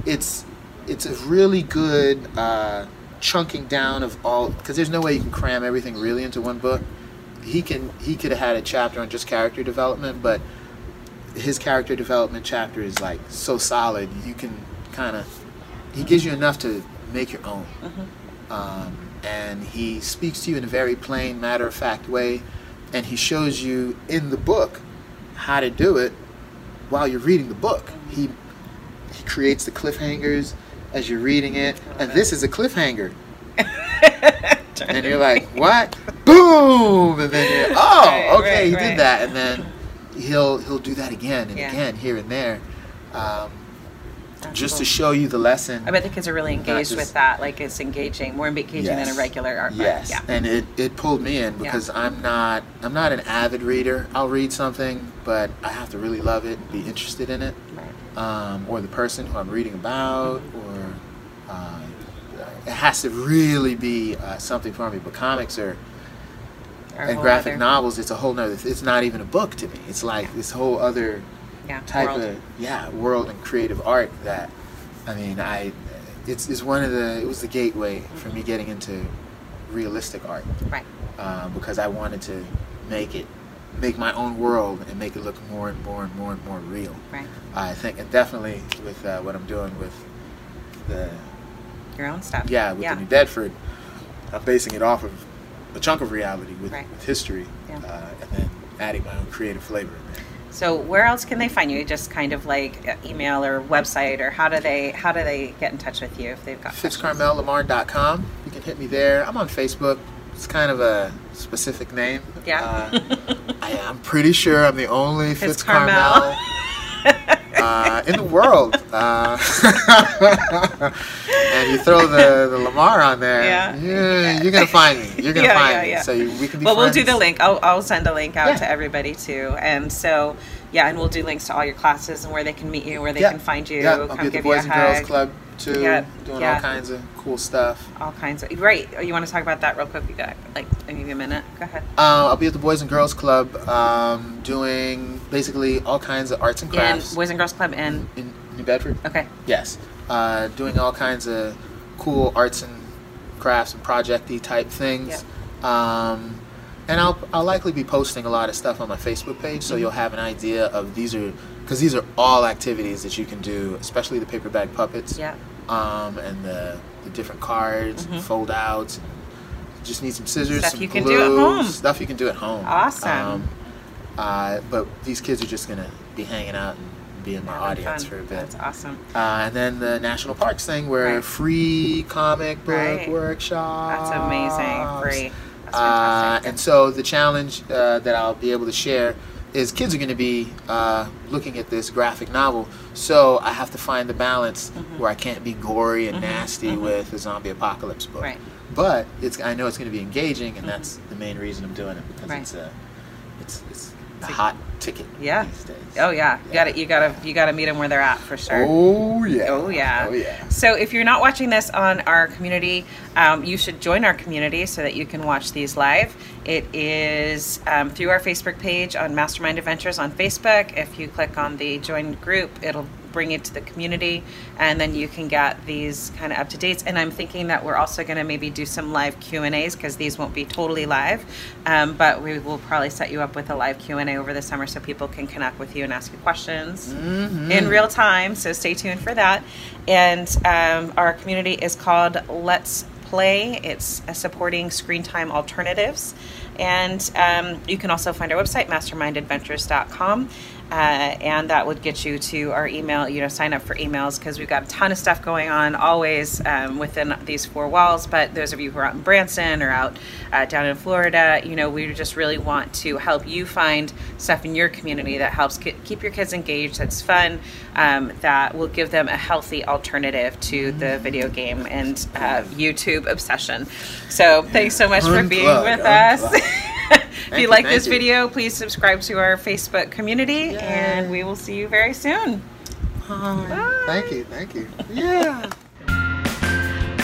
it's it's a really good uh, chunking down of all because there's no way you can cram everything really into one book. He can he could have had a chapter on just character development, but his character development chapter is like so solid. You can kind of he gives you enough to make your own. Um, and he speaks to you in a very plain, matter of fact way, and he shows you in the book how to do it while you're reading the book. He he creates the cliffhangers as you're reading it, and this is a cliffhanger. [laughs] and you're like, what? Boom! And then you're, oh, Right, okay, right, he right. did that, and then he'll he'll do that again and Yeah. again here and there, um, just to show you the lesson. I bet the kids are really engaged just- with that. Like it's engaging, more engaging than a regular art book. Yes, Yeah. and it, it pulled me in because I'm not I'm not an avid reader. I'll read something, but I have to really love it and be interested in it, Right. um, or the person who I'm reading about, or uh, it has to really be uh, something for me. But comics are and graphic other- novels. It's a whole nother. It's not even a book to me. It's like this whole other yeah, type world. of yeah world and creative art that I mean I it's, it's one of the it was the gateway for me getting into realistic art Right. uh, because I wanted to make it make my own world and make it look more and more and more and more real. Right. I think and definitely with uh, what I'm doing with the Your own stuff. yeah with Yeah. the New Bedford, I'm basing it off of a chunk of reality with, Right. with history Yeah. uh, and then adding my own creative flavor in there. So where else can they find you? Just kind of like uh, email or website, or how do they how do they get in touch with you if they've got? FitzCarmelLamar.com. You can hit me there. I'm on Facebook. It's kind of a specific name. Yeah. Uh, [laughs] I, I'm pretty sure I'm the only Fitz FitzCarmel [laughs] uh, in the world. Uh, [laughs] and you throw the, the Lamar on there. Yeah. yeah, you're gonna find me. You're gonna Yeah, find yeah, me. yeah. So you, we can be. well, we'll do the link. I'll, I'll send a link out to everybody too. And so, yeah, and we'll do links to all your classes and where they can meet you, where they can find you, Yeah, I'll come be at the Boys and Girls Club too, Yeah, doing all kinds of cool stuff. all kinds of. Right. Oh, You want to talk about that real quick? You got like give you a minute. Go ahead. Uh, I'll be at the Boys and Girls Club um, doing basically all kinds of arts and In crafts Boys and Girls Club in. in New Bedford. Okay. Yes, uh, doing all kinds of cool arts and crafts and projecty type things. Um, and I'll I'll likely be posting a lot of stuff on my Facebook page, so you'll have an idea of these are because these are all activities that you can do, especially the paper bag puppets. Yeah. Um, and the the different cards, and fold outs. Just need some scissors, Stuff some you can do at home. Stuff you can do at home. Awesome. Um, uh, but these kids are just gonna be hanging out and be in my Having audience fun. for a bit. That's awesome. Uh, and then the national parks thing, where Right. free comic book Right. workshops. That's amazing. Free. That's Uh, fantastic. and so the challenge uh, that I'll be able to share is kids are going to be uh, looking at this graphic novel, so I have to find the balance Mm-hmm. where I can't be gory and nasty with a zombie apocalypse book. Right. But it's I know it's going to be engaging, and that's the main reason I'm doing it because Right. it's a it's it's It's hot ticket Yeah. these days. Oh yeah, you got to You got to You got to meet them where they're at for sure. Oh yeah. Oh yeah. Oh yeah. So if you're not watching this on our community, um, you should join our community so that you can watch these live. It is um, through our Facebook page on Mastermind Adventures on Facebook. If you click on the join group, it'll bring it to the community, and then you can get these kind of up to dates. And I'm thinking that we're also going to maybe do some live Q and A's because these won't be totally live, um, but we will probably set you up with a live Q and A over the summer so people can connect with you and ask you questions in real time. So stay tuned for that. And um, our community is called Let's Play. It's supporting screen time alternatives. And um, you can also find our website, mastermindadventures.com. Uh, and that would get you to our email, you know, sign up for emails because we've got a ton of stuff going on always um, within these four walls. But those of you who are out in Branson or out uh, down in Florida, you know, we just really want to help you find stuff in your community that helps ke- keep your kids engaged, that's fun, um, that will give them a healthy alternative to the video game and uh, YouTube obsession. So thanks so much for being with us. [laughs] unplug. if you you, like this you. video, please subscribe to our Facebook community, Yay. and we will see you very soon. Bye. Thank you. Thank you. [laughs] Yeah.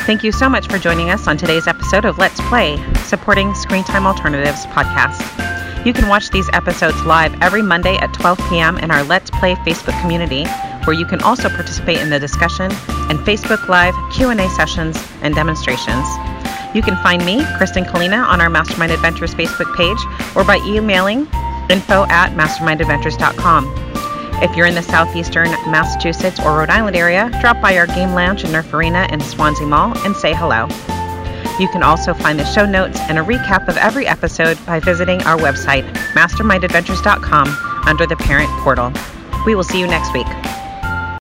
Thank you so much for joining us on today's episode of Let's Play, supporting Screen Time Alternatives podcast. You can watch these episodes live every Monday at 12 p.m. in our Let's Play Facebook community, where you can also participate in the discussion and Facebook Live Q&A sessions and demonstrations. You can find me, Kristen Kalina, on our Mastermind Adventures Facebook page or by emailing info at mastermindadventures.com. If you're in the southeastern Massachusetts or Rhode Island area, drop by our game lounge in Nerf Arena in Swansea Mall and say hello. You can also find the show notes and a recap of every episode by visiting our website, mastermindadventures.com, under the parent portal. We will see you next week.